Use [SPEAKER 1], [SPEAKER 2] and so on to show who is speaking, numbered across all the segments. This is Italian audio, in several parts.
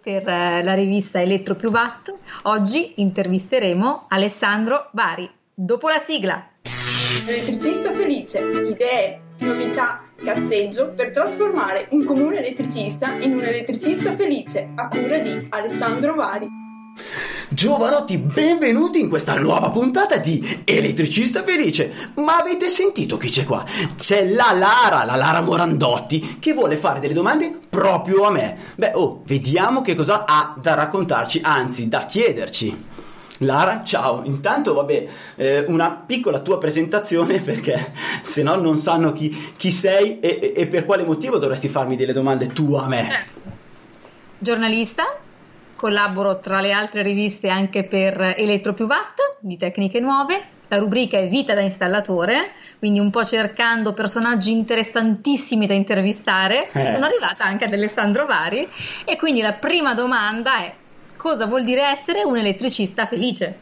[SPEAKER 1] per eh, la rivista Elettro più Watt. Oggi intervisteremo Alessandro Bari. Dopo la sigla.
[SPEAKER 2] Elettricista felice, idee, novità, cazzeggio per trasformare un comune elettricista in un elettricista felice a cura di Alessandro Bari.
[SPEAKER 3] Giovanotti, benvenuti in questa nuova puntata di Elettricista Felice. Ma avete sentito chi c'è qua? C'è la Lara, la Lara Morandotti, che vuole fare delle domande proprio a me. Beh, oh, vediamo che cosa ha da raccontarci, anzi, da chiederci. Lara, ciao. Intanto, vabbè, eh, una piccola tua presentazione perché se no non sanno chi, chi sei e, e, per quale motivo dovresti farmi delle domande tu a me.
[SPEAKER 1] Eh. Giornalista, collaboro tra le altre riviste anche per Elettro più Watt di tecniche nuove. La rubrica è Vita da installatore, quindi un po' cercando personaggi interessantissimi da intervistare. Eh. Sono arrivata anche ad Alessandro Vari e quindi la prima domanda è cosa vuol dire essere un elettricista felice?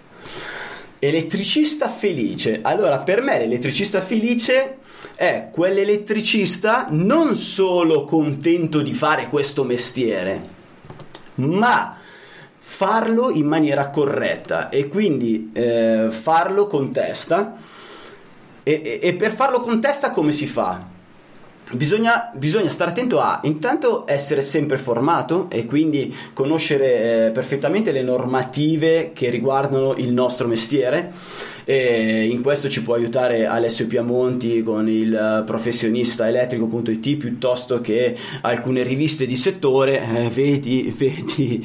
[SPEAKER 3] Elettricista felice. Allora, per me l'elettricista felice è quell'elettricista non solo contento di fare questo mestiere, ma farlo in maniera corretta e quindi eh, farlo con testa. E, e, e per farlo con testa come si fa? Bisogna, bisogna, stare attento a intanto essere sempre formato e quindi conoscere eh, perfettamente le normative che riguardano il nostro mestiere. E in questo ci può aiutare Alessio Piamonti con il professionista elettrico.it piuttosto che alcune riviste di settore, eh, vedi, vedi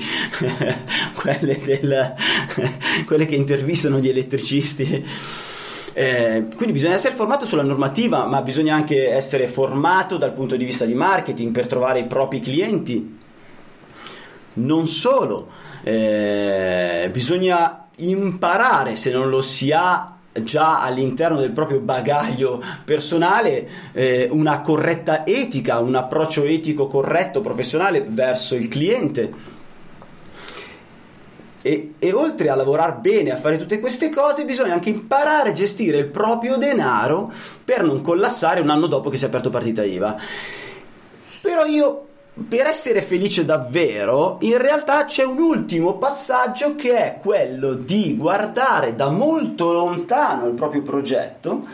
[SPEAKER 3] quelle, del, quelle che intervistano gli elettricisti eh, quindi bisogna essere formato sulla normativa, ma bisogna anche essere formato dal punto di vista di marketing per trovare i propri clienti. Non solo, eh, bisogna imparare se non lo si ha già all'interno del proprio bagaglio personale eh, una corretta etica, un approccio etico corretto, professionale verso il cliente e, e, oltre a lavorare bene, a fare tutte queste cose, bisogna anche imparare a gestire il proprio denaro per non collassare un anno dopo che si è aperto partita IVA. Però io, per essere felice davvero, in realtà c'è un ultimo passaggio che è quello di guardare da molto lontano il proprio progetto,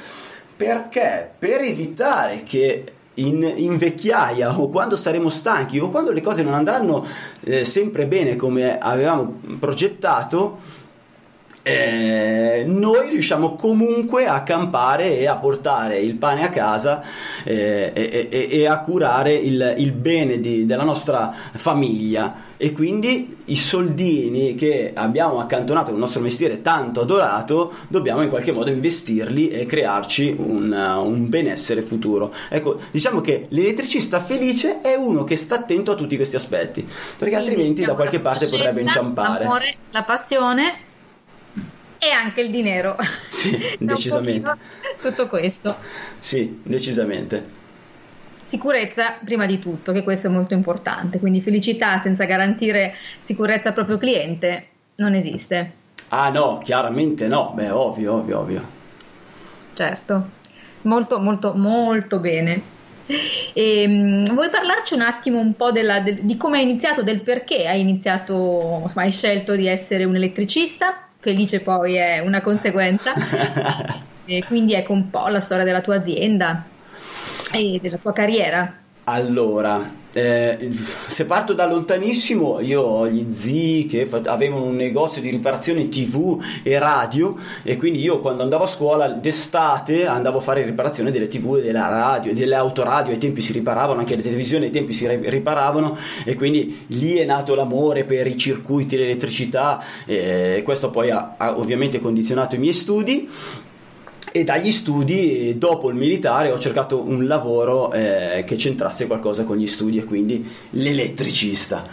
[SPEAKER 3] perché per evitare che in, in, vecchiaia o quando saremo stanchi o quando le cose non andranno eh, sempre bene come avevamo progettato, eh, noi riusciamo comunque a campare e a portare il pane a casa eh, e, e, e, a curare il, il bene di, della nostra famiglia e quindi i soldini che abbiamo accantonato nel nostro mestiere tanto adorato dobbiamo in qualche modo investirli e crearci un, un benessere futuro. Ecco, diciamo che l'elettricista felice è uno che sta attento a tutti questi aspetti, perché altrimenti da qualche parte potrebbe inciampare.
[SPEAKER 1] L'amore, la passione e anche il dinero.
[SPEAKER 3] Sì, decisamente.
[SPEAKER 1] Tutto questo.
[SPEAKER 3] Sì, decisamente.
[SPEAKER 1] Sicurezza prima di tutto, che questo è molto importante, quindi felicità senza garantire sicurezza al proprio cliente non esiste.
[SPEAKER 3] Ah no, chiaramente no, beh ovvio, ovvio, ovvio.
[SPEAKER 1] Certo, molto molto molto bene. E, um, vuoi parlarci un attimo un po' della, del, di come hai iniziato, del perché hai iniziato, insomma, hai scelto di essere un elettricista? Felice poi è una conseguenza. e quindi ecco un po' la storia della tua azienda e della tua carriera?
[SPEAKER 3] Allora, eh, se parto da lontanissimo, io ho gli zii che avevano un negozio di riparazione TV e radio e quindi io quando andavo a scuola d'estate andavo a fare riparazione delle TV e della radio, delle autoradio, ai tempi si riparavano, anche le televisioni ai tempi si riparavano e quindi lì è nato l'amore per i circuiti, l'elettricità e questo poi ha, ha ovviamente condizionato i miei studi e dagli studi dopo il militare ho cercato un lavoro eh, che centrasse qualcosa con gli studi e quindi l'elettricista.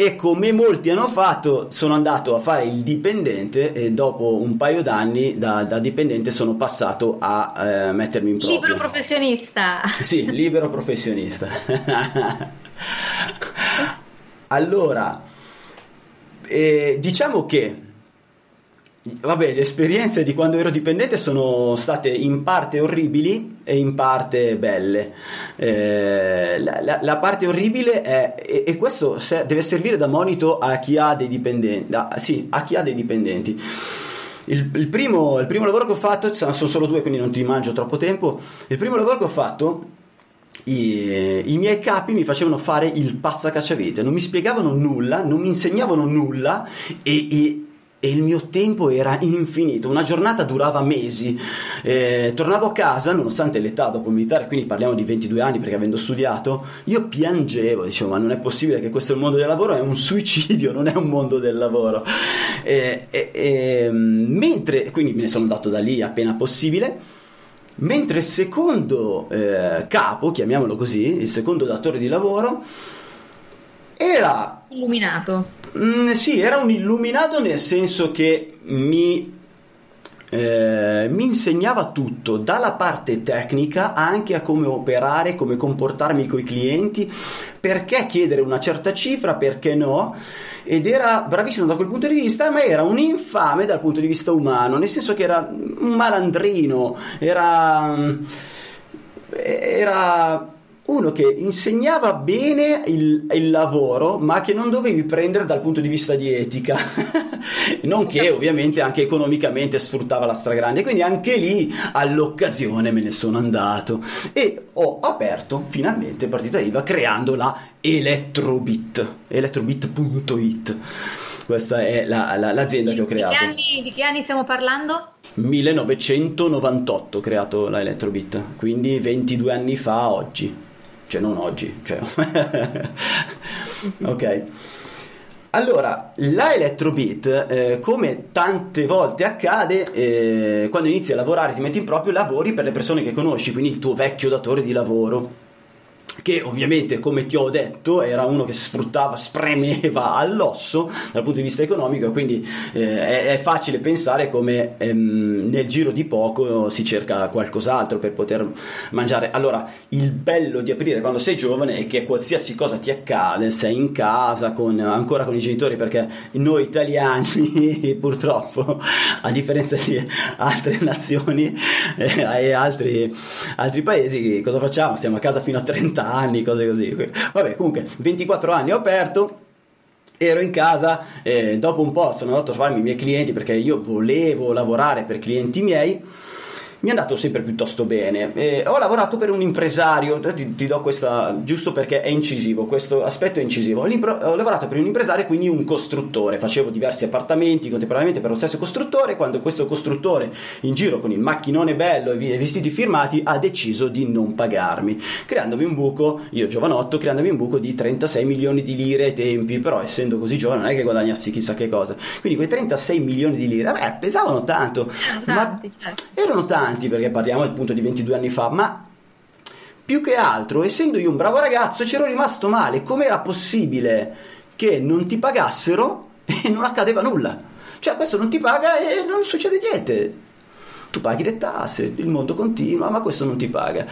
[SPEAKER 3] E come molti hanno fatto sono andato a fare il dipendente e dopo un paio d'anni da, da dipendente sono passato a eh, mettermi in proprio.
[SPEAKER 1] libero professionista.
[SPEAKER 3] Sì libero professionista. Allora eh, diciamo che Vabbè, le esperienze di quando ero dipendente sono state in parte orribili e in parte belle. Eh, la, la, la, parte orribile è, e, e questo se, deve servire da monito a chi ha dei dipendenti. Da, sì, a chi ha dei dipendenti. Il, il, primo, il, primo, lavoro che ho fatto, sono solo due quindi non ti mangio troppo tempo, il primo lavoro che ho fatto i, i, miei capi mi facevano fare il passacacciavite, non mi spiegavano nulla, non mi insegnavano nulla e, e e il mio tempo era infinito, una giornata durava mesi. Eh, tornavo a casa, nonostante l'età dopo militare, quindi parliamo di 22 anni perché avendo studiato, io piangevo, dicevo ma non è possibile che questo è il mondo del lavoro, è un suicidio, non è un mondo del lavoro. Eh, eh, mentre, quindi me ne sono andato da lì appena possibile. Mentre il secondo eh, capo, chiamiamolo così, il secondo datore di lavoro, era
[SPEAKER 1] illuminato
[SPEAKER 3] Mm, sì, era un illuminato nel senso che mi, eh, mi insegnava tutto, dalla parte tecnica anche a come operare, come comportarmi con i clienti, perché chiedere una certa cifra, perché no. Ed era bravissimo da quel punto di vista, ma era un infame dal punto di vista umano, nel senso che era un malandrino, era. era uno che insegnava bene il, il, lavoro, ma che non dovevi prendere dal punto di vista di etica, non che ovviamente anche economicamente sfruttava la stragrande, quindi anche lì all'occasione me ne sono andato. E ho aperto finalmente partita IVA creando la Electrobit, electrobit.it. Questa è la, la, l'azienda
[SPEAKER 1] di,
[SPEAKER 3] che ho creato.
[SPEAKER 1] Di che, anni, di che anni stiamo parlando?
[SPEAKER 3] 1998 ho creato la Electrobit, quindi 22 anni fa oggi cioè non oggi, cioè... ok. Allora, la Electrobeat, eh, come tante volte accade, eh, quando inizi a lavorare, ti metti in proprio, lavori per le persone che conosci, quindi il tuo vecchio datore di lavoro che ovviamente come ti ho detto era uno che sfruttava, spremeva all'osso dal punto di vista economico, quindi eh, è, è, facile pensare come ehm, nel giro di poco si cerca qualcos'altro per poter mangiare. Allora, il bello di aprire quando sei giovane è che qualsiasi cosa ti accade, sei in casa con, ancora con i genitori, perché noi italiani purtroppo, a differenza di altre nazioni eh, e altri, altri paesi, cosa facciamo? Stiamo a casa fino a 30 anni, cose così. Vabbè, comunque, 24 anni ho aperto ero in casa e dopo un po' sono andato a trovarmi i miei clienti perché io volevo lavorare per clienti miei mi è andato sempre piuttosto bene. Eh, ho lavorato per un impresario, ti, ti, do questa giusto perché è incisivo, questo aspetto è incisivo. Ho, lavorato per un impresario, quindi un costruttore, facevo diversi appartamenti contemporaneamente per lo stesso costruttore. Quando questo costruttore, in giro con il macchinone bello e i vestiti firmati, ha deciso di non pagarmi, creandomi un buco, io giovanotto, creandomi un buco di 36 milioni di lire ai tempi, però essendo così giovane non è che guadagnassi chissà che cosa. Quindi quei 36 milioni di lire, beh, pesavano tanto,
[SPEAKER 1] erano tanti,
[SPEAKER 3] ma certo. erano tanti avanti perché parliamo appunto di 22 anni fa, ma più che altro, essendo io un bravo ragazzo, c'ero rimasto male. Com'era possibile che non ti pagassero e non accadeva nulla? Cioè, questo non ti paga e non succede niente. Tu paghi le tasse, il mondo continua, ma questo non ti paga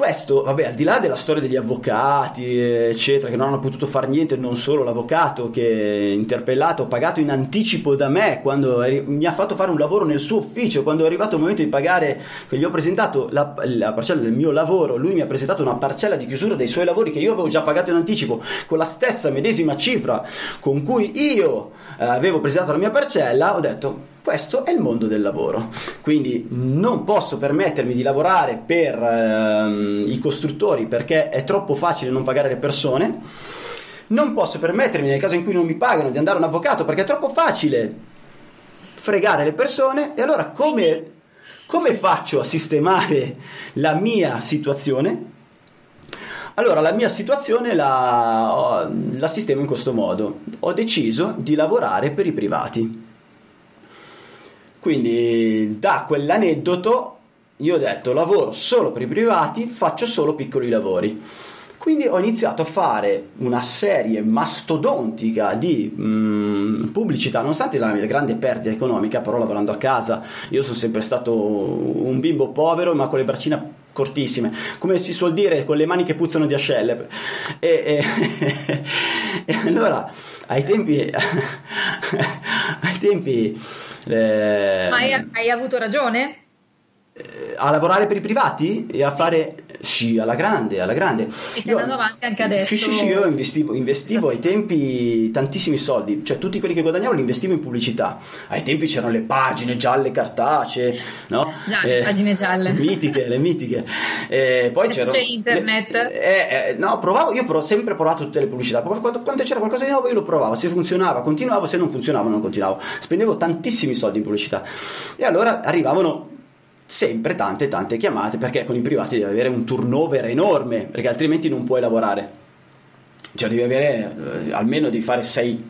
[SPEAKER 3] questo, vabbè, al di là della storia degli avvocati, eccetera, che non hanno potuto fare niente, non solo l'avvocato che è interpellato, pagato in anticipo da me quando eri, mi ha fatto fare un lavoro nel suo ufficio, quando è arrivato il momento di pagare, che gli ho presentato la, la parcella del mio lavoro, lui mi ha presentato una parcella di chiusura dei suoi lavori che io avevo già pagato in anticipo con la stessa medesima cifra con cui io avevo presentato la mia parcella, ho detto questo è il mondo del lavoro, quindi non posso permettermi di lavorare per ehm, i costruttori perché è troppo facile non pagare le persone. Non posso permettermi, nel caso in cui non mi pagano, di andare a un avvocato perché è troppo facile fregare le persone. E allora come, come faccio a sistemare la mia situazione? Allora, la mia situazione la, la sistemo in questo modo. Ho deciso di lavorare per i privati. Quindi da quell'aneddoto io ho detto lavoro solo per i privati, faccio solo piccoli lavori. Quindi ho iniziato a fare una serie mastodontica di mh, mm, pubblicità, nonostante la mia grande perdita economica, però lavorando a casa, io sono sempre stato un bimbo povero ma con le braccine cortissime, come si suol dire, con le mani che puzzano di ascelle. E, e, e allora, ai tempi... ai tempi...
[SPEAKER 1] Eh, Ma hai, hai avuto ragione?
[SPEAKER 3] A lavorare per i privati e a fare sì, alla grande, alla grande.
[SPEAKER 1] E stai andando avanti anche adesso?
[SPEAKER 3] Sì, sì, sì, io investivo, investivo ai tempi tantissimi soldi, cioè tutti quelli che guadagnavo li investivo in pubblicità. Ai tempi c'erano le pagine gialle cartacee, no?
[SPEAKER 1] Già, eh, le pagine gialle.
[SPEAKER 3] Mitiche, le mitiche. Eh, poi c'era,
[SPEAKER 1] c'è internet.
[SPEAKER 3] Le, eh, eh, no, provavo, io ho sempre provato tutte le pubblicità, quando, quando c'era qualcosa di nuovo io lo provavo, se funzionava continuavo, se non funzionava non continuavo. Spendevo tantissimi soldi in pubblicità. E allora arrivavano sempre tante tante chiamate perché con i privati devi avere un turnover enorme perché altrimenti non puoi lavorare. Cioè devi avere eh, almeno di fare 6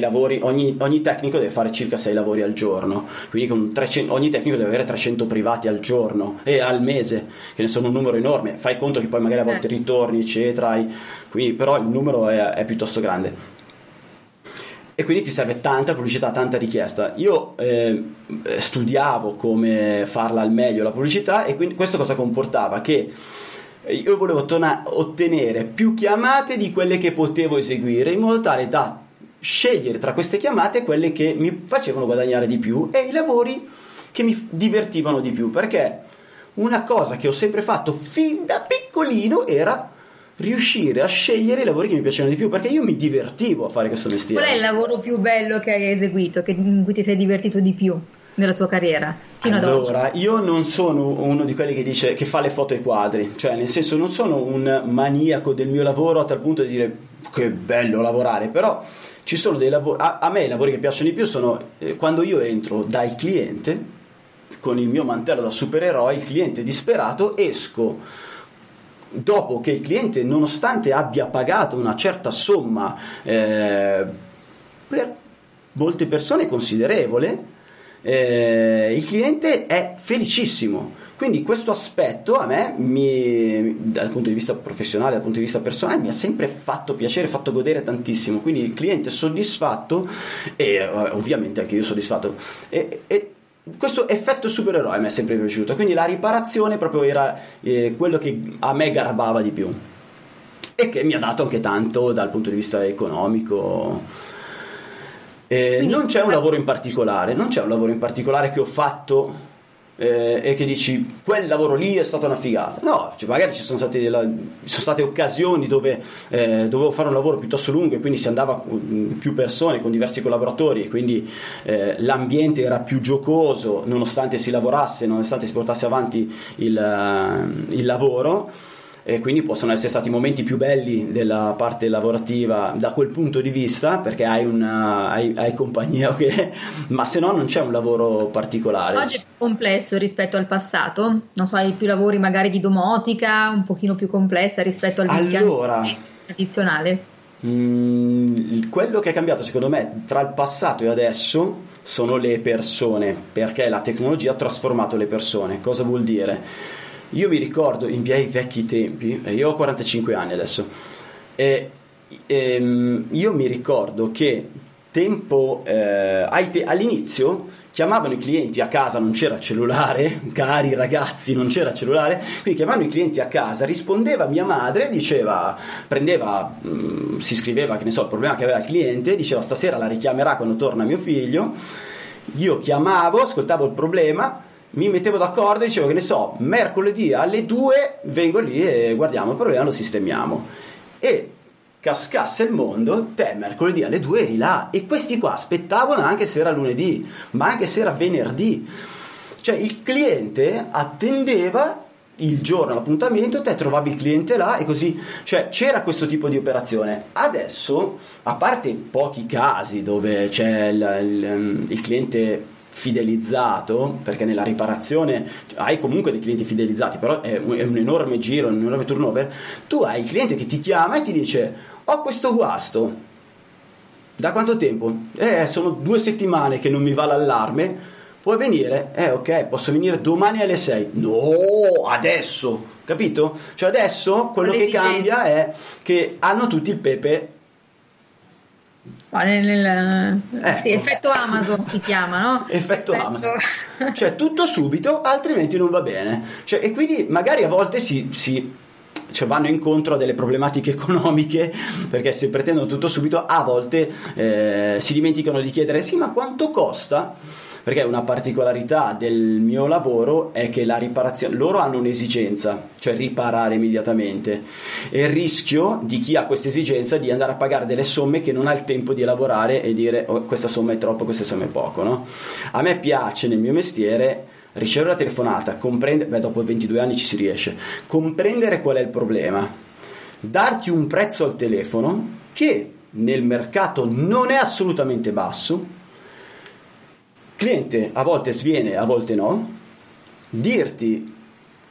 [SPEAKER 3] lavori ogni, ogni, tecnico deve fare circa 6 lavori al giorno. Quindi con 300, ogni tecnico deve avere 300 privati al giorno e al mese che ne sono un numero enorme. Fai conto che poi magari a volte eh. ritorni eccetera quindi, però il numero è, è piuttosto grande e quindi ti serve tanta pubblicità, tanta richiesta. Io eh, studiavo come farla al meglio la pubblicità e quindi questo cosa comportava? Che io volevo tona- ottenere più chiamate di quelle che potevo eseguire in modo tale da scegliere tra queste chiamate quelle che mi facevano guadagnare di più e i lavori che mi divertivano di più perché una cosa che ho sempre fatto fin da piccolino era riuscire a scegliere i lavori che mi piacevano di più perché io mi divertivo a fare questo mestiere.
[SPEAKER 1] Qual è il lavoro più bello che hai eseguito, che, in cui ti sei divertito di più? nella tua carriera fino
[SPEAKER 3] allora,
[SPEAKER 1] ad oggi?
[SPEAKER 3] Allora, io non sono uno di quelli che dice che fa le foto ai quadri, cioè nel senso non sono un maniaco del mio lavoro a tal punto di dire che bello lavorare, però ci sono dei lavori a, a me i lavori che piacciono di più sono eh, quando io entro dal cliente con il mio mantello da supereroe, il cliente disperato, esco dopo che il cliente, nonostante abbia pagato una certa somma eh, per molte persone considerevole, eh, il cliente è felicissimo. Quindi questo aspetto a me, mi, dal punto di vista professionale, dal punto di vista personale, mi ha sempre fatto piacere, fatto godere tantissimo. Quindi il cliente soddisfatto e eh, ovviamente anche io soddisfatto. E, e questo effetto supereroe mi è sempre piaciuto, quindi la riparazione proprio era eh, quello che a me garbava di più e che mi ha dato anche tanto dal punto di vista economico. Eh, non c'è un lavoro in particolare, non c'è un lavoro in particolare che ho fatto eh, e che dici quel lavoro lì è stata una figata. No, cioè magari ci sono, della, ci sono, state occasioni dove eh, dovevo fare un lavoro piuttosto lungo e quindi si andava con più persone, con diversi collaboratori e quindi eh, l'ambiente era più giocoso nonostante si lavorasse, nonostante si portasse avanti il, eh, il lavoro e quindi possono essere stati i momenti più belli della parte lavorativa da quel punto di vista perché hai, una, hai, hai compagnia okay? ma se no non c'è un lavoro particolare.
[SPEAKER 1] Oggi è più complesso rispetto al passato. Non so hai più lavori magari di domotica un pochino più complessa rispetto al
[SPEAKER 3] allora,
[SPEAKER 1] tradizionale.
[SPEAKER 3] Mh, mm, quello che è cambiato secondo me tra il passato e adesso sono le persone perché la tecnologia ha trasformato le persone. Cosa vuol dire io mi ricordo in miei vecchi tempi, io ho 45 anni adesso, e, e ehm, io mi ricordo che tempo eh, all'inizio chiamavano i clienti a casa, non c'era cellulare, cari ragazzi, non c'era cellulare, quindi chiamavano i clienti a casa, rispondeva mia madre, diceva, prendeva, mh, mm, si scriveva, che ne so, il problema che aveva il cliente, diceva stasera la richiamerà quando torna mio figlio, io chiamavo, ascoltavo il problema, mi mettevo d'accordo e dicevo che ne so, mercoledì alle 2 vengo lì e guardiamo il problema, lo sistemiamo. E cascasse il mondo, te mercoledì alle 2 eri là e questi qua aspettavano anche se era lunedì, ma anche se era venerdì. Cioè il cliente attendeva il giorno l'appuntamento, te trovavi il cliente là e così, cioè c'era questo tipo di operazione. Adesso, a parte pochi casi dove c'è il, il, il cliente fidelizzato, perché nella riparazione hai comunque dei clienti fidelizzati, però è un, è un enorme giro, un enorme turnover, tu hai il cliente che ti chiama e ti dice ho questo guasto, da quanto tempo? Eh, sono due settimane che non mi va l'allarme, puoi venire? Eh, ok, posso venire domani alle 6. No, adesso, capito? Cioè adesso quello che cambia è che hanno tutti il pepe
[SPEAKER 1] nel, nel, ecco. sì, effetto Amazon si chiama, no?
[SPEAKER 3] Effetto, effetto... Amazon. cioè tutto subito, altrimenti non va bene. Cioè, e quindi magari a volte si, si cioè vanno incontro a delle problematiche economiche perché se pretendono tutto subito a volte eh, si dimenticano di chiedere sì ma quanto costa perché una particolarità del mio lavoro è che la riparazione loro hanno un'esigenza cioè riparare immediatamente e il rischio di chi ha questa esigenza di andare a pagare delle somme che non ha il tempo di elaborare e dire oh, questa somma è troppo questa somma è poco no? a me piace nel mio mestiere ricevere la telefonata, comprendere, beh dopo 22 anni ci si riesce, comprendere qual è il problema, darti un prezzo al telefono che nel mercato non è assolutamente basso, cliente a volte sviene, a volte no, dirti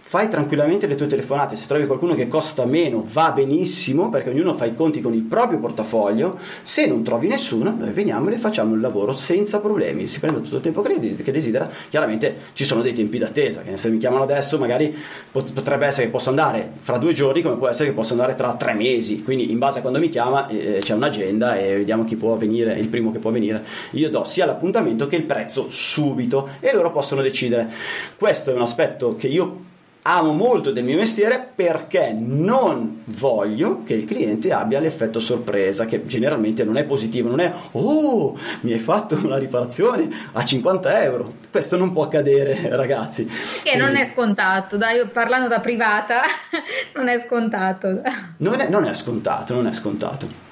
[SPEAKER 3] fai tranquillamente le tue telefonate, se trovi qualcuno che costa meno va benissimo perché ognuno fa i conti con il proprio portafoglio, se non trovi nessuno noi veniamo e facciamo il lavoro senza problemi, si prende tutto il tempo che desidera, chiaramente ci sono dei tempi d'attesa, che se mi chiamano adesso magari potrebbe essere che posso andare fra due giorni come può essere che posso andare tra tre mesi, quindi in base a quando mi chiama eh, c'è un'agenda e vediamo chi può venire, il primo che può venire, io do sia l'appuntamento che il prezzo subito e loro possono decidere. Questo è un aspetto che io amo molto del mio mestiere perché non voglio che il cliente abbia l'effetto sorpresa, che generalmente non è positivo, non è oh, mi hai fatto una riparazione a 50 euro. Questo non può accadere, ragazzi.
[SPEAKER 1] Che non è scontato, dai, parlando da privata, non è scontato.
[SPEAKER 3] Non è, non è scontato, non è scontato.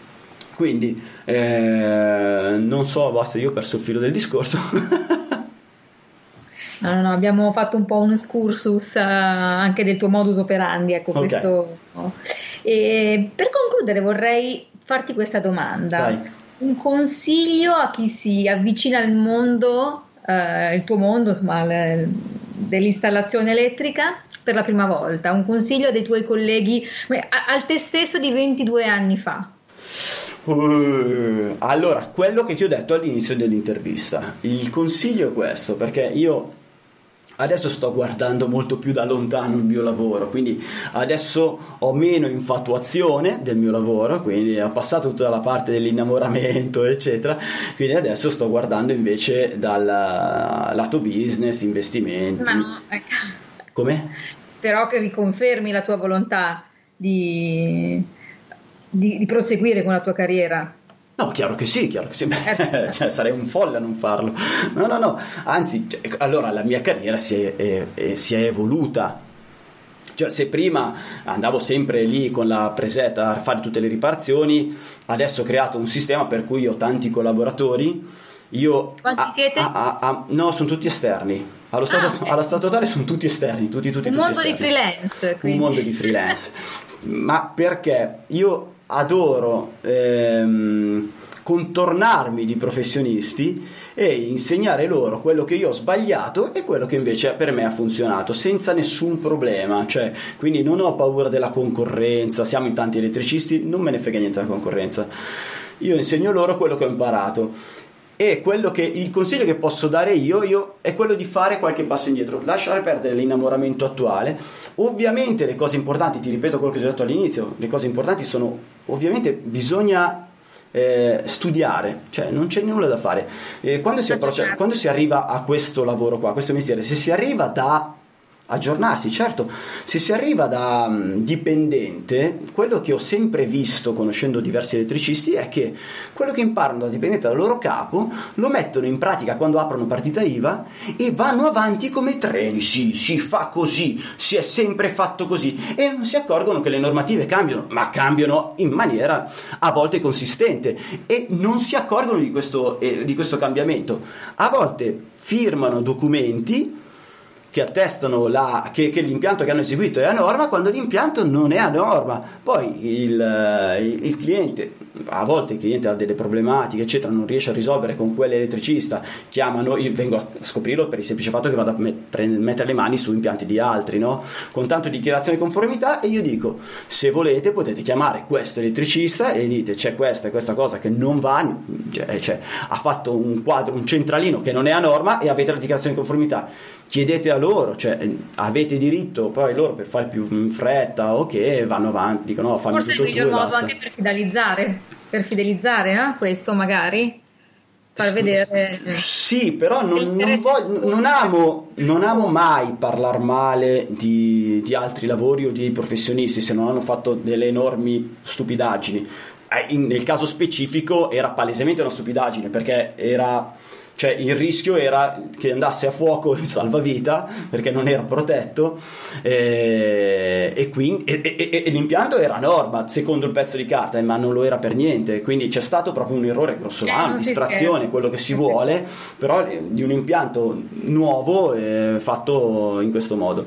[SPEAKER 3] Quindi, eh, non so, basta, io ho perso il filo del discorso.
[SPEAKER 1] No, no, abbiamo fatto un po' un excursus uh, anche del tuo modus operandi, ecco okay. questo. E per concludere vorrei farti questa domanda.
[SPEAKER 3] Vai.
[SPEAKER 1] Un consiglio a chi si avvicina al mondo, uh, il tuo mondo, insomma, le, dell'installazione elettrica per la prima volta, un consiglio dei tuoi colleghi al te stesso di 22 anni fa.
[SPEAKER 3] Uh, allora, quello che ti ho detto all'inizio dell'intervista, il consiglio è questo, perché io Adesso sto guardando molto più da lontano il mio lavoro, quindi adesso ho meno infatuazione del mio lavoro, quindi ho passato tutta la parte dell'innamoramento, eccetera, quindi adesso sto guardando invece dal lato business, investimenti.
[SPEAKER 1] Ma no, ecco.
[SPEAKER 3] Come?
[SPEAKER 1] Però che riconfermi la tua volontà di, di, di proseguire con la tua carriera.
[SPEAKER 3] No, chiaro che sì, chiaro che sì. Beh, cioè, sarei un folle a non farlo. No, no, no. Anzi, cioè, allora la mia carriera si è, è, è, si è evoluta. Cioè, se prima andavo sempre lì con la presetta a fare tutte le riparazioni, adesso ho creato un sistema per cui ho tanti collaboratori. Io
[SPEAKER 1] Quanti a, siete?
[SPEAKER 3] A, a, no, sono tutti esterni. Allo stato, ah, okay. allo stato totale sono tutti esterni, tutti, tutti,
[SPEAKER 1] un
[SPEAKER 3] tutti
[SPEAKER 1] mondo
[SPEAKER 3] esterni.
[SPEAKER 1] di freelance.
[SPEAKER 3] Quindi. Un mondo di freelance. Ma perché io adoro ehm, contornarmi di professionisti e insegnare loro quello che io ho sbagliato e quello che invece per me ha funzionato senza nessun problema. Cioè, quindi non ho paura della concorrenza, siamo in tanti elettricisti, non me ne frega niente della concorrenza. Io insegno loro quello che ho imparato. E quello che, il consiglio che posso dare io, io è quello di fare qualche passo indietro, lasciare perdere l'innamoramento attuale. Ovviamente le cose importanti, ti ripeto quello che ti ho detto all'inizio, le cose importanti sono ovviamente bisogna eh, studiare, cioè non c'è nulla da fare. Eh, quando, si approccia, quando si arriva a questo lavoro qua, a questo mestiere, se si arriva da aggiornarsi, certo, se si arriva da um, dipendente, quello che ho sempre visto conoscendo diversi elettricisti è che quello che imparano da dipendente dal loro capo lo mettono in pratica quando aprono partita IVA e vanno avanti come treni, sì, si fa così, si è sempre fatto così. E non si accorgono che le normative cambiano, ma cambiano in maniera a volte consistente. E non si accorgono di questo, eh, di questo cambiamento. A volte firmano documenti che attestano la, che, che, l'impianto che hanno eseguito è a norma quando l'impianto non è a norma. Poi il, eh, il, il cliente, a volte il cliente ha delle problematiche, eccetera, non riesce a risolvere con quell'elettricista, chiamano, io vengo a scoprirlo per il semplice fatto che vado a met, mettere le mani su impianti di altri, no? con tanto dichiarazione di conformità e io dico, se volete potete chiamare questo elettricista e dite c'è questa e questa cosa che non va, cioè, cioè ha fatto un quadro, un centralino che non è a norma e avete la dichiarazione di conformità. Chiedete a loro, cioè avete diritto poi loro per fare più in fretta o che vanno avanti, dicono no, fammi
[SPEAKER 1] Forse
[SPEAKER 3] tutto
[SPEAKER 1] è il miglior modo anche per fidelizzare, per fidelizzare eh? questo magari. far vedere.
[SPEAKER 3] Sì, però non, non, voglio, non, amo, non amo, mai parlare male di, di, altri lavori o di professionisti se non hanno fatto delle enormi stupidaggini. Eh, in, nel caso specifico era palesemente una stupidaggine perché era cioè il rischio era che andasse a fuoco il salvavita perché non era protetto eh, e, quindi, e, e, e, l'impianto era a norma secondo il pezzo di carta ma non lo era per niente. Quindi c'è stato proprio un errore grossolano, eh, distrazione, quello che si vuole però eh, di un impianto nuovo eh, fatto in questo modo.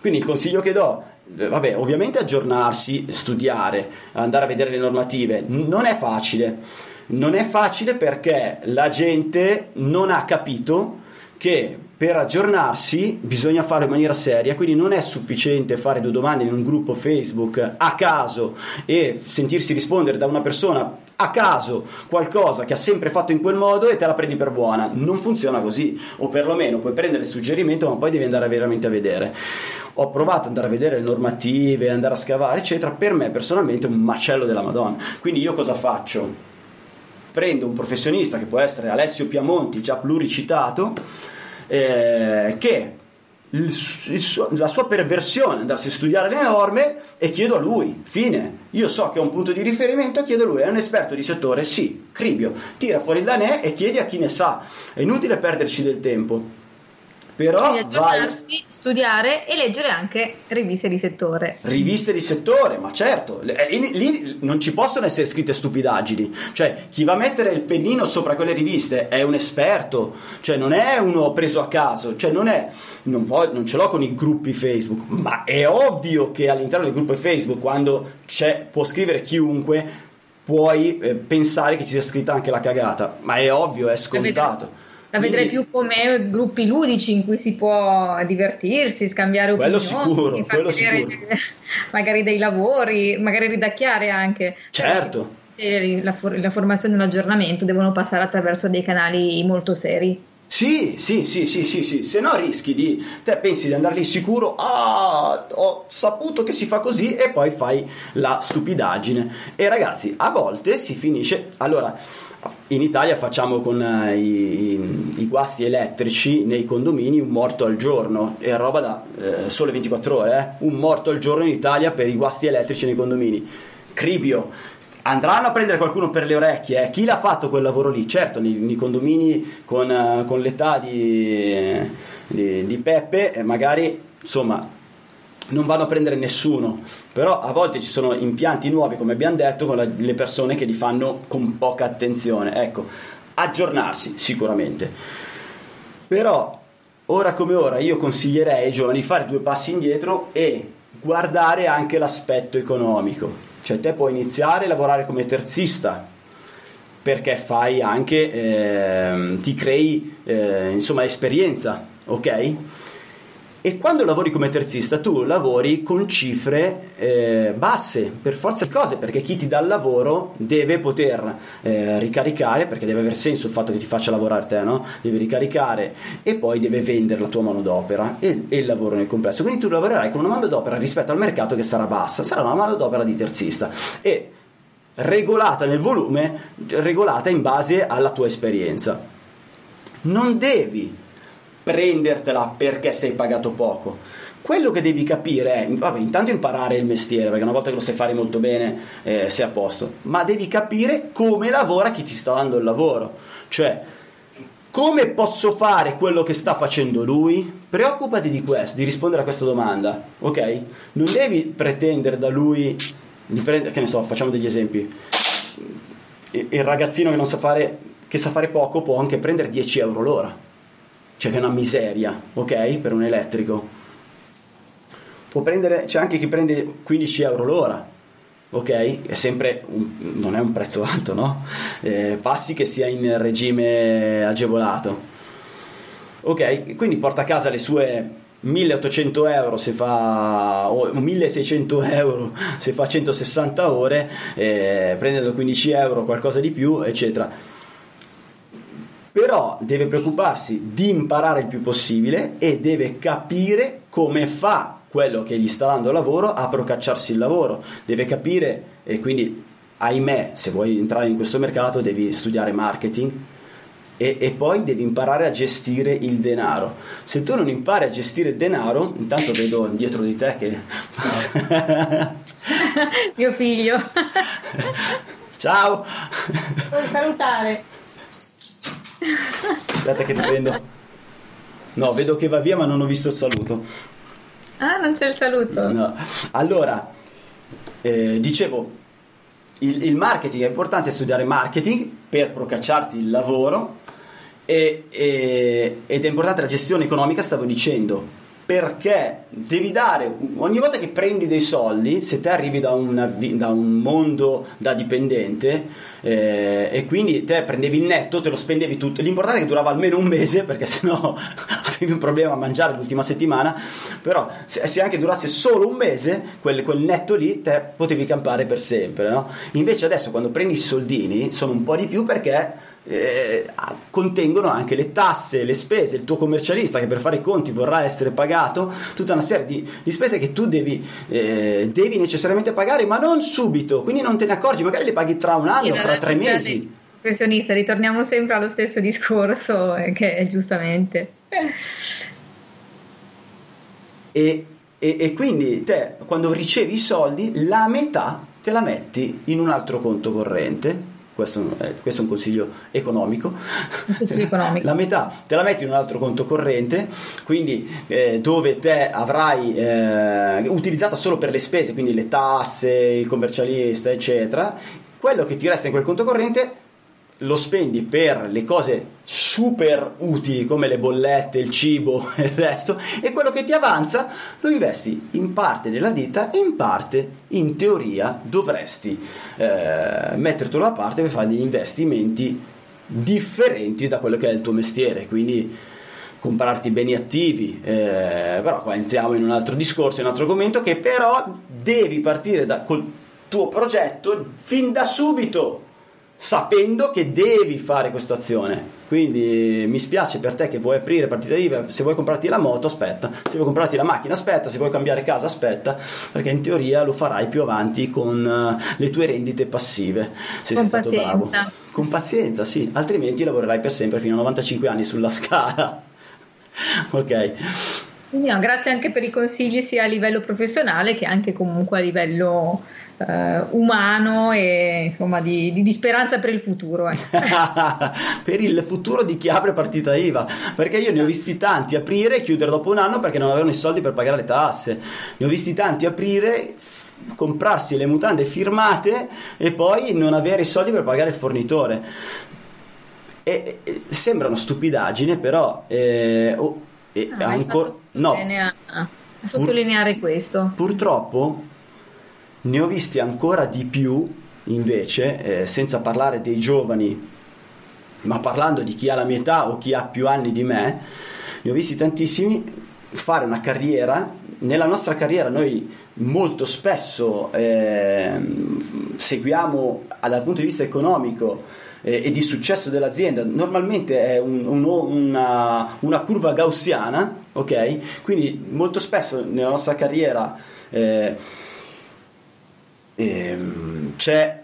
[SPEAKER 3] Quindi il consiglio che do eh, vabbè, ovviamente aggiornarsi, studiare, andare a vedere le normative non è facile non è facile perché la gente non ha capito che per aggiornarsi bisogna farlo in maniera seria, quindi non è sufficiente fare due domande in un gruppo Facebook a caso e sentirsi rispondere da una persona a caso qualcosa che ha sempre fatto in quel modo e te la prendi per buona. Non funziona così, o perlomeno puoi prendere il suggerimento, ma poi devi andare veramente a vedere. Ho provato ad andare a vedere le normative, andare a scavare, eccetera. Per me personalmente è un macello della Madonna. Quindi io cosa faccio? Prendo un professionista che può essere Alessio Piamonti, già pluricitato, eh, che il, il la sua perversione andarsi a studiare le norme e chiedo a lui, fine. Io so che ho un punto di riferimento, chiedo a lui, è un esperto di settore? Sì, Cribio, tira fuori il danè e chiedi a chi ne sa. È inutile perderci del tempo. Però
[SPEAKER 1] Quindi aggiornarsi, vai... studiare e leggere anche riviste di settore.
[SPEAKER 3] Riviste di settore, ma certo, eh, lì, lì, non ci possono essere scritte stupidaggini. Cioè, chi va a mettere il pennino sopra quelle riviste è un esperto, cioè non è uno preso a caso, cioè non è non, può, non ce l'ho con i gruppi Facebook, ma è ovvio che all'interno del gruppo Facebook quando può scrivere chiunque puoi eh, pensare che ci sia scritta anche la cagata, ma è ovvio, è scontato
[SPEAKER 1] la vedrei più come gruppi ludici in cui si può divertirsi, scambiare
[SPEAKER 3] opinioni, sicuro, quello sicuro.
[SPEAKER 1] magari dei lavori, magari ridacchiare anche.
[SPEAKER 3] Certo.
[SPEAKER 1] La, for- la formazione e l'aggiornamento devono passare attraverso dei canali molto seri.
[SPEAKER 3] Sì, sì, sì, sì, sì, sì, se no rischi di, te pensi di andare lì sicuro, ah, ho saputo che si fa così e poi fai la stupidaggine. E ragazzi, a volte si finisce, allora, in Italia facciamo con uh, i, i, guasti elettrici nei condomini un morto al giorno, è roba da eh, sole 24 ore, eh? un morto al giorno in Italia per i guasti elettrici nei condomini. Cribio, andranno a prendere qualcuno per le orecchie, eh? chi l'ha fatto quel lavoro lì? Certo, nei, nei condomini con, uh, con l'età di, di, di Peppe, eh, magari insomma non vanno a prendere nessuno, però a volte ci sono impianti nuovi, come abbiamo detto, con la, le persone che li fanno con poca attenzione. Ecco, aggiornarsi sicuramente. Però ora come ora io consiglierei ai giovani di fare due passi indietro e guardare anche l'aspetto economico. Cioè te puoi iniziare a lavorare come terzista perché fai anche, eh, ti crei eh, insomma esperienza, ok? E quando lavori come terzista tu lavori con cifre eh, basse per forza di cose, perché chi ti dà il lavoro deve poter eh, ricaricare, perché deve aver senso il fatto che ti faccia lavorare te, no? Deve ricaricare e poi deve vendere la tua manodopera e, e il lavoro nel complesso. Quindi tu lavorerai con una manodopera rispetto al mercato che sarà bassa, sarà una manodopera di terzista. E regolata nel volume, regolata in base alla tua esperienza. Non devi prendertela perché sei pagato poco. Quello che devi capire è, vabbè, intanto imparare il mestiere, perché una volta che lo sai fare molto bene eh, sei a posto, ma devi capire come lavora chi ti sta dando il lavoro. Cioè, come posso fare quello che sta facendo lui? Preoccupati di questo, di rispondere a questa domanda, ok? Non devi pretendere da lui di prendere, che ne so, facciamo degli esempi. Il ragazzino che non sa fare, che sa fare poco può anche prendere 10 euro l'ora cioè che è una miseria, ok? Per un elettrico. Può prendere, c'è anche chi prende 15 euro l'ora, ok? È sempre un, non è un prezzo alto, no? Eh, passi che sia in regime agevolato. Ok, quindi porta a casa le sue 1800 euro se fa o 1600 euro se fa 160 ore, eh, prendendo 15 euro qualcosa di più, eccetera però deve preoccuparsi di imparare il più possibile e deve capire come fa quello che gli sta dando lavoro a procacciarsi il lavoro, deve capire e quindi ahimè, se vuoi entrare in questo mercato devi studiare marketing e, e, poi devi imparare a gestire il denaro. Se tu non impari a gestire il denaro, intanto vedo dietro di te che...
[SPEAKER 1] Mio figlio.
[SPEAKER 3] Ciao.
[SPEAKER 1] Vuoi salutare?
[SPEAKER 3] Aspetta che ti prendo. No, vedo che va via ma non ho visto il saluto.
[SPEAKER 1] Ah, non c'è il saluto.
[SPEAKER 3] No. Allora, eh, dicevo, il, il, marketing è importante studiare marketing per procacciarti il lavoro e, e, ed è importante la gestione economica, stavo dicendo, perché devi dare ogni volta che prendi dei soldi, se te arrivi da, una, da un mondo da dipendente eh, e quindi te prendevi il netto, te lo spendevi tutto, l'importante è che durava almeno un mese perché sennò avevi un problema a mangiare l'ultima settimana, però se, se anche durasse solo un mese, quel, quel, netto lì te potevi campare per sempre, no? Invece adesso quando prendi i soldini sono un po' di più perché eh, contengono anche le tasse, le spese, il tuo commercialista che per fare i conti vorrà essere pagato, tutta una serie di, di spese che tu devi, eh, devi, necessariamente pagare, ma non subito, quindi non te ne accorgi, magari le paghi tra un anno, fra tre mesi.
[SPEAKER 1] Professionista, ritorniamo sempre allo stesso discorso eh, che è giustamente.
[SPEAKER 3] E, e, e quindi te quando ricevi i soldi, la metà te la metti in un altro conto corrente questo è, questo è un consiglio economico.
[SPEAKER 1] Consiglio economico.
[SPEAKER 3] la metà te la metti in un altro conto corrente, quindi eh, dove te avrai eh, utilizzata solo per le spese, quindi le tasse, il commercialista, eccetera. Quello che ti resta in quel conto corrente lo spendi per le cose super utili come le bollette, il cibo e il resto e quello che ti avanza lo investi in parte nella ditta e in parte in teoria dovresti eh, mettertelo da parte per fare degli investimenti differenti da quello che è il tuo mestiere quindi comprarti beni attivi eh, però qua entriamo in un altro discorso in un altro argomento che però devi partire da, col tuo progetto fin da subito sapendo che devi fare questa azione. Quindi mi spiace per te che vuoi aprire partita IVA, se vuoi comprarti la moto aspetta, se vuoi comprarti la macchina aspetta, se vuoi cambiare casa aspetta, perché in teoria lo farai più avanti con uh, le tue rendite passive, se con sei pazienza. stato bravo. Con pazienza, sì, altrimenti lavorerai per sempre fino a 95 anni sulla scala. ok.
[SPEAKER 1] No, grazie anche per i consigli sia a livello professionale che anche comunque a livello eh, umano e insomma di, di, di, speranza per il futuro. Eh.
[SPEAKER 3] per il futuro di chi apre partita IVA, perché io ne ho visti tanti aprire e chiudere dopo un anno perché non avevano i soldi per pagare le tasse, ne ho visti tanti aprire comprarsi le mutande firmate e poi non avere i soldi per pagare il fornitore. E, e, sembra una stupidaggine, però eh, oh, eh, ah, ancora no.
[SPEAKER 1] A, a sottolineare pur, questo.
[SPEAKER 3] Purtroppo ne ho visti ancora di più, invece, eh, senza parlare dei giovani, ma parlando di chi ha la mia età o chi ha più anni di me, ne ho visti tantissimi fare una carriera. Nella nostra carriera noi molto spesso eh, seguiamo dal punto di vista economico eh, e di successo dell'azienda normalmente è un, un, una, una, curva gaussiana, ok? Quindi molto spesso nella nostra carriera eh, ehm, c'è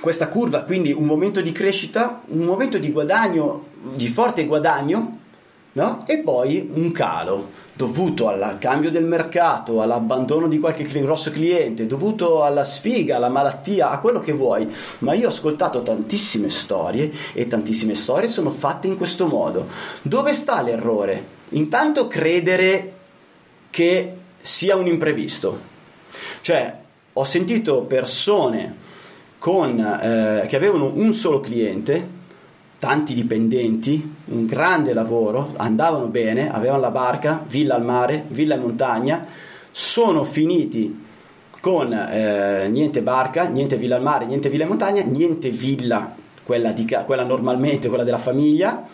[SPEAKER 3] questa curva, quindi un momento di crescita, un momento di guadagno, di forte guadagno, no? e poi un calo dovuto al cambio del mercato, all'abbandono di qualche grosso cliente, dovuto alla sfiga, alla malattia, a quello che vuoi. Ma io ho ascoltato tantissime storie e tantissime storie sono fatte in questo modo. Dove sta l'errore? Intanto credere che sia un imprevisto. Cioè, ho sentito persone con, eh, che avevano un solo cliente, tanti dipendenti, un grande lavoro, andavano bene, avevano la barca, villa al mare, villa in montagna, sono finiti con eh, niente barca, niente villa al mare, niente villa in montagna, niente villa, quella, di, quella normalmente, quella della famiglia,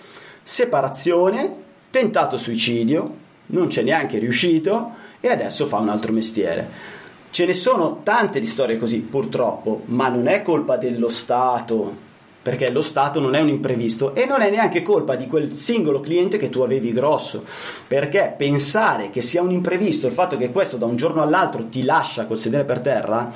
[SPEAKER 3] separazione, tentato suicidio, non c'è neanche riuscito e adesso fa un altro mestiere. Ce ne sono tante di storie così, purtroppo, ma non è colpa dello Stato, perché lo Stato non è un imprevisto e non è neanche colpa di quel singolo cliente che tu avevi grosso, perché pensare che sia un imprevisto il fatto che questo da un giorno all'altro ti lascia col sedere per terra,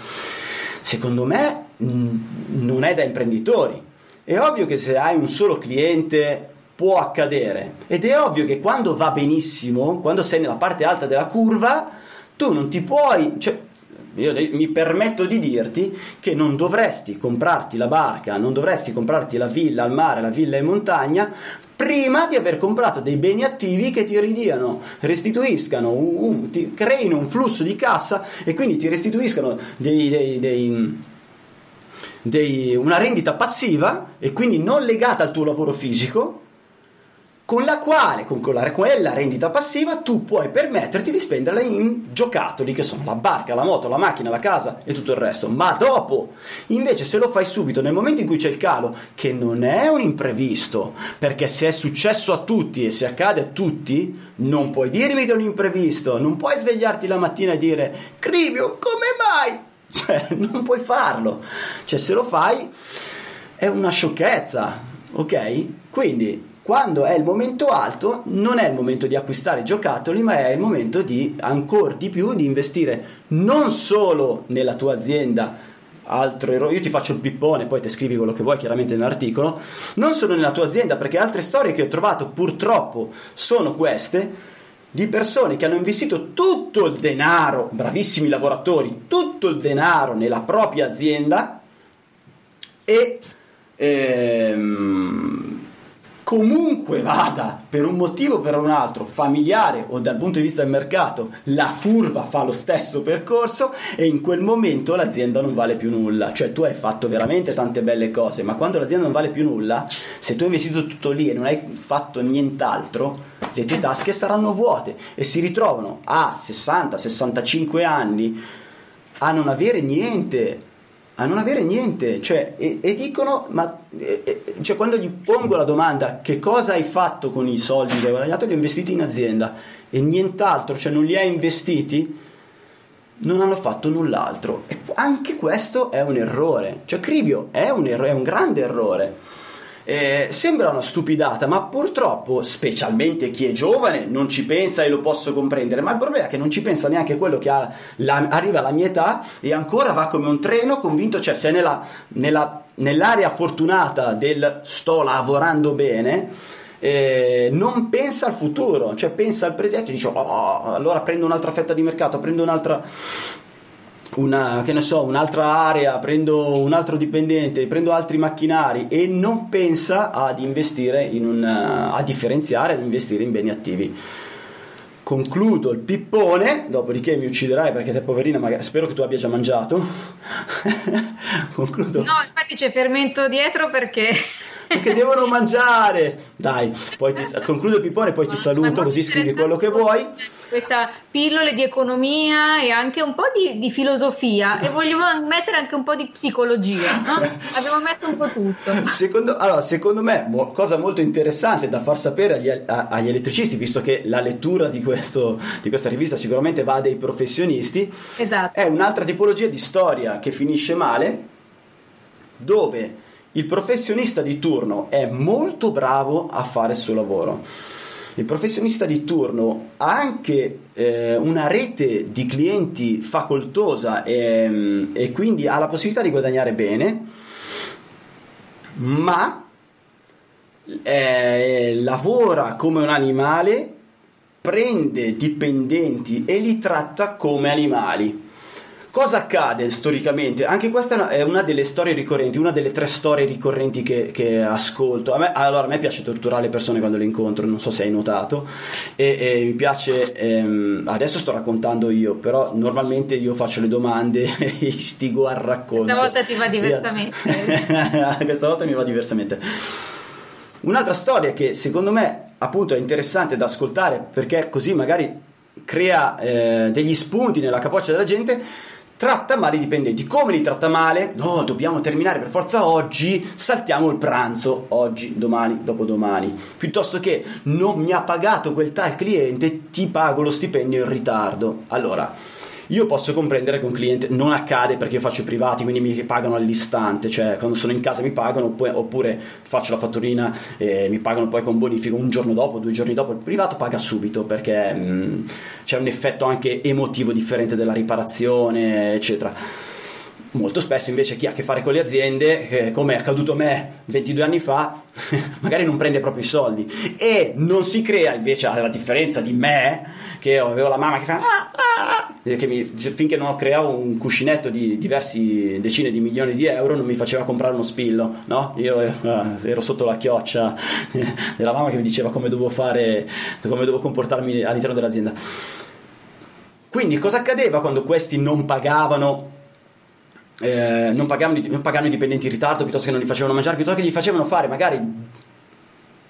[SPEAKER 3] secondo me mh, non è da imprenditori. È ovvio che se hai un solo cliente può accadere ed è ovvio che quando va benissimo, quando sei nella parte alta della curva, tu non ti puoi, cioè, io mi permetto di dirti che non dovresti comprarti la barca, non dovresti comprarti la villa al mare, la villa in montagna prima di aver comprato dei beni attivi che ti ridiano, restituiscano, un, un, ti creino un flusso di cassa e quindi ti restituiscano dei, dei, dei, dei, una rendita passiva e quindi non legata al tuo lavoro fisico con la quale, con quella, rendita passiva, tu puoi permetterti di spenderla in giocattoli che sono la barca, la moto, la macchina, la casa e tutto il resto. Ma dopo, invece, se lo fai subito, nel momento in cui c'è il calo, che non è un imprevisto, perché se è successo a tutti e se accade a tutti, non puoi dirmi che è un imprevisto, non puoi svegliarti la mattina e dire, Cribio, come mai? Cioè, non puoi farlo. Cioè, se lo fai, è una sciocchezza, ok? Quindi quando è il momento alto non è il momento di acquistare giocattoli, ma è il momento di ancora di più di investire non solo nella tua azienda altro errore, io ti faccio il pippone, poi ti scrivi quello che vuoi chiaramente nell'articolo, non solo nella tua azienda, perché altre storie che ho trovato purtroppo sono queste di persone che hanno investito tutto il denaro, bravissimi lavoratori, tutto il denaro nella propria azienda e ehm, comunque vada per un motivo o per un altro, familiare o dal punto di vista del mercato, la curva fa lo stesso percorso e in quel momento l'azienda non vale più nulla. Cioè tu hai fatto veramente tante belle cose, ma quando l'azienda non vale più nulla, se tu hai investito tutto lì e non hai fatto nient'altro, le tue tasche saranno vuote e si ritrovano a 60-65 anni a non avere niente a non avere niente, cioè, e, e dicono, ma e, cioè, quando gli pongo la domanda che cosa hai fatto con i soldi che hai guadagnato, li hai investiti in azienda e nient'altro, cioè non li hai investiti, non hanno fatto null'altro. E anche questo è un errore, cioè Cribio è un, erro- è un grande errore. Eh, sembra una stupidata, ma purtroppo, specialmente chi è giovane, non ci pensa e lo posso comprendere. Ma il problema è che non ci pensa neanche quello che la, arriva alla mia età e ancora va come un treno convinto, cioè se nella, nella, nell'area fortunata del sto lavorando bene. Eh, non pensa al futuro, cioè pensa al presente dice oh, allora prendo un'altra fetta di mercato, prendo un'altra una, che ne so, un'altra area, prendo un altro dipendente, prendo altri macchinari e non pensa ad investire in un, a differenziare, ad investire in beni attivi. Concludo il pippone, dopodiché mi ucciderai perché sei poverina, magari, spero che tu abbia già mangiato.
[SPEAKER 1] Concludo. No, infatti c'è fermento dietro perché
[SPEAKER 3] perché devono mangiare. Dai, poi ti, concludo il pippone, poi ti saluto, così scrivi quello che vuoi.
[SPEAKER 1] Questa pillole di economia e anche un po' di, di filosofia e vogliamo mettere anche un po' di psicologia, no? Abbiamo messo un po' tutto.
[SPEAKER 3] Secondo, allora, secondo me, cosa molto interessante da far sapere agli, agli elettricisti, visto che la lettura di, questo, di questa rivista sicuramente va a dei professionisti,
[SPEAKER 1] esatto.
[SPEAKER 3] è un'altra tipologia di storia che finisce male, dove il professionista di turno è molto bravo a fare il suo lavoro. Il professionista di turno ha anche eh, una rete di clienti facoltosa e, e quindi ha la possibilità di guadagnare bene, ma eh, lavora come un animale, prende dipendenti e li tratta come animali. Cosa accade storicamente? Anche questa è una delle storie ricorrenti, una delle tre storie ricorrenti che, che ascolto. A me, allora, a me piace torturare le persone quando le incontro, non so se hai notato, e, e mi piace, ehm, adesso sto raccontando io, però normalmente io faccio le domande e istigo al racconto.
[SPEAKER 1] Questa volta ti va diversamente.
[SPEAKER 3] questa volta mi va diversamente. Un'altra storia che secondo me appunto è interessante da ascoltare perché così magari crea eh, degli spunti nella capoccia della gente tratta male i dipendenti. Come li tratta male? No, dobbiamo terminare per forza oggi, saltiamo il pranzo, oggi, domani, dopodomani. Piuttosto che non mi ha pagato quel tal cliente, ti pago lo stipendio in ritardo. Allora, io posso comprendere che un cliente non accade perché io faccio i privati, quindi mi pagano all'istante, cioè quando sono in casa mi pagano oppure faccio la fatturina e mi pagano poi con bonifico un giorno dopo, due giorni dopo. Il privato paga subito perché mh, mm, c'è un effetto anche emotivo differente della riparazione, eccetera. Molto spesso invece chi ha a che fare con le aziende, eh, come è accaduto a me 22 anni fa, magari non prende proprio i soldi e non si crea invece la differenza di me che avevo la mamma che fa ah, ah, che mi, finché non creavo un cuscinetto di diversi decine di milioni di euro non mi faceva comprare uno spillo no? io eh, ero sotto la chioccia della mamma che mi diceva come dovevo fare come dovevo comportarmi all'interno dell'azienda quindi cosa accadeva quando questi non pagavano eh, non, pagavano, non pagavano i dipendenti in ritardo piuttosto che non li facevano mangiare, piuttosto che gli facevano fare magari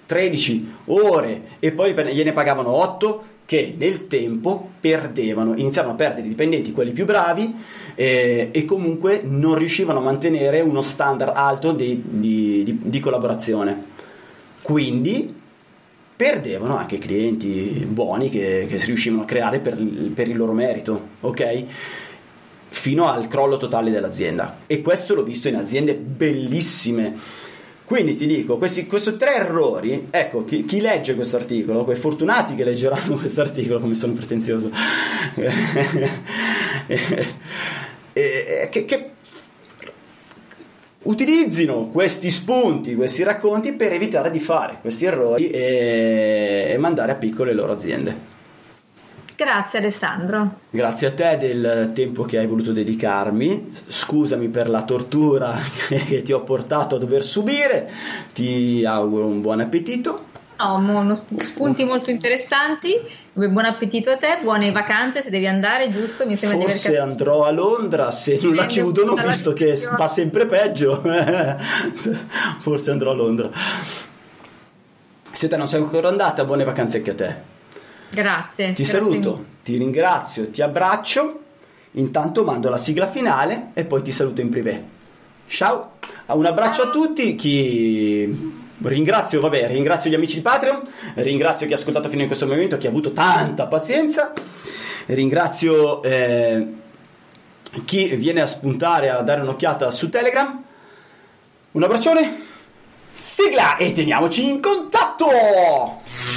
[SPEAKER 3] 13 ore e poi gliene pagavano 8 che nel tempo perdevano, iniziavano a perdere i dipendenti, quelli più bravi eh, e comunque non riuscivano a mantenere uno standard alto di, di, di, di collaborazione. Quindi perdevano anche clienti buoni che, che si riuscivano a creare per, per il loro merito, ok? Fino al crollo totale dell'azienda. E questo l'ho visto in aziende bellissime. Quindi ti dico, questi, questi tre errori, ecco, chi, chi legge questo articolo, quei fortunati che leggeranno questo articolo, come sono pretenzioso, che, che utilizzino questi spunti, questi racconti per evitare di fare questi errori e, e mandare a picco le loro aziende.
[SPEAKER 1] Grazie Alessandro.
[SPEAKER 3] Grazie a te del tempo che hai voluto dedicarmi. Scusami per la tortura che ti ho portato a dover subire. Ti auguro un buon appetito.
[SPEAKER 1] No, spunti molto interessanti. Buon appetito a te, buone vacanze se devi andare, giusto?
[SPEAKER 3] Mi sembra Forse di aver andrò a Londra se non la chiudono, visto che fa sempre peggio. Forse andrò a Londra. Se te non sei ancora andata, buone vacanze anche a te.
[SPEAKER 1] Grazie.
[SPEAKER 3] Ti
[SPEAKER 1] grazie
[SPEAKER 3] saluto, mille. ti ringrazio, ti abbraccio. Intanto mando la sigla finale e poi ti saluto in privé. Ciao, un abbraccio a tutti. Chi ringrazio, vabbè, ringrazio gli amici di Patreon, ringrazio chi ha ascoltato fino in questo momento, chi ha avuto tanta pazienza, ringrazio eh, chi viene a spuntare, a dare un'occhiata su Telegram. Un abbraccione, sigla e teniamoci in contatto!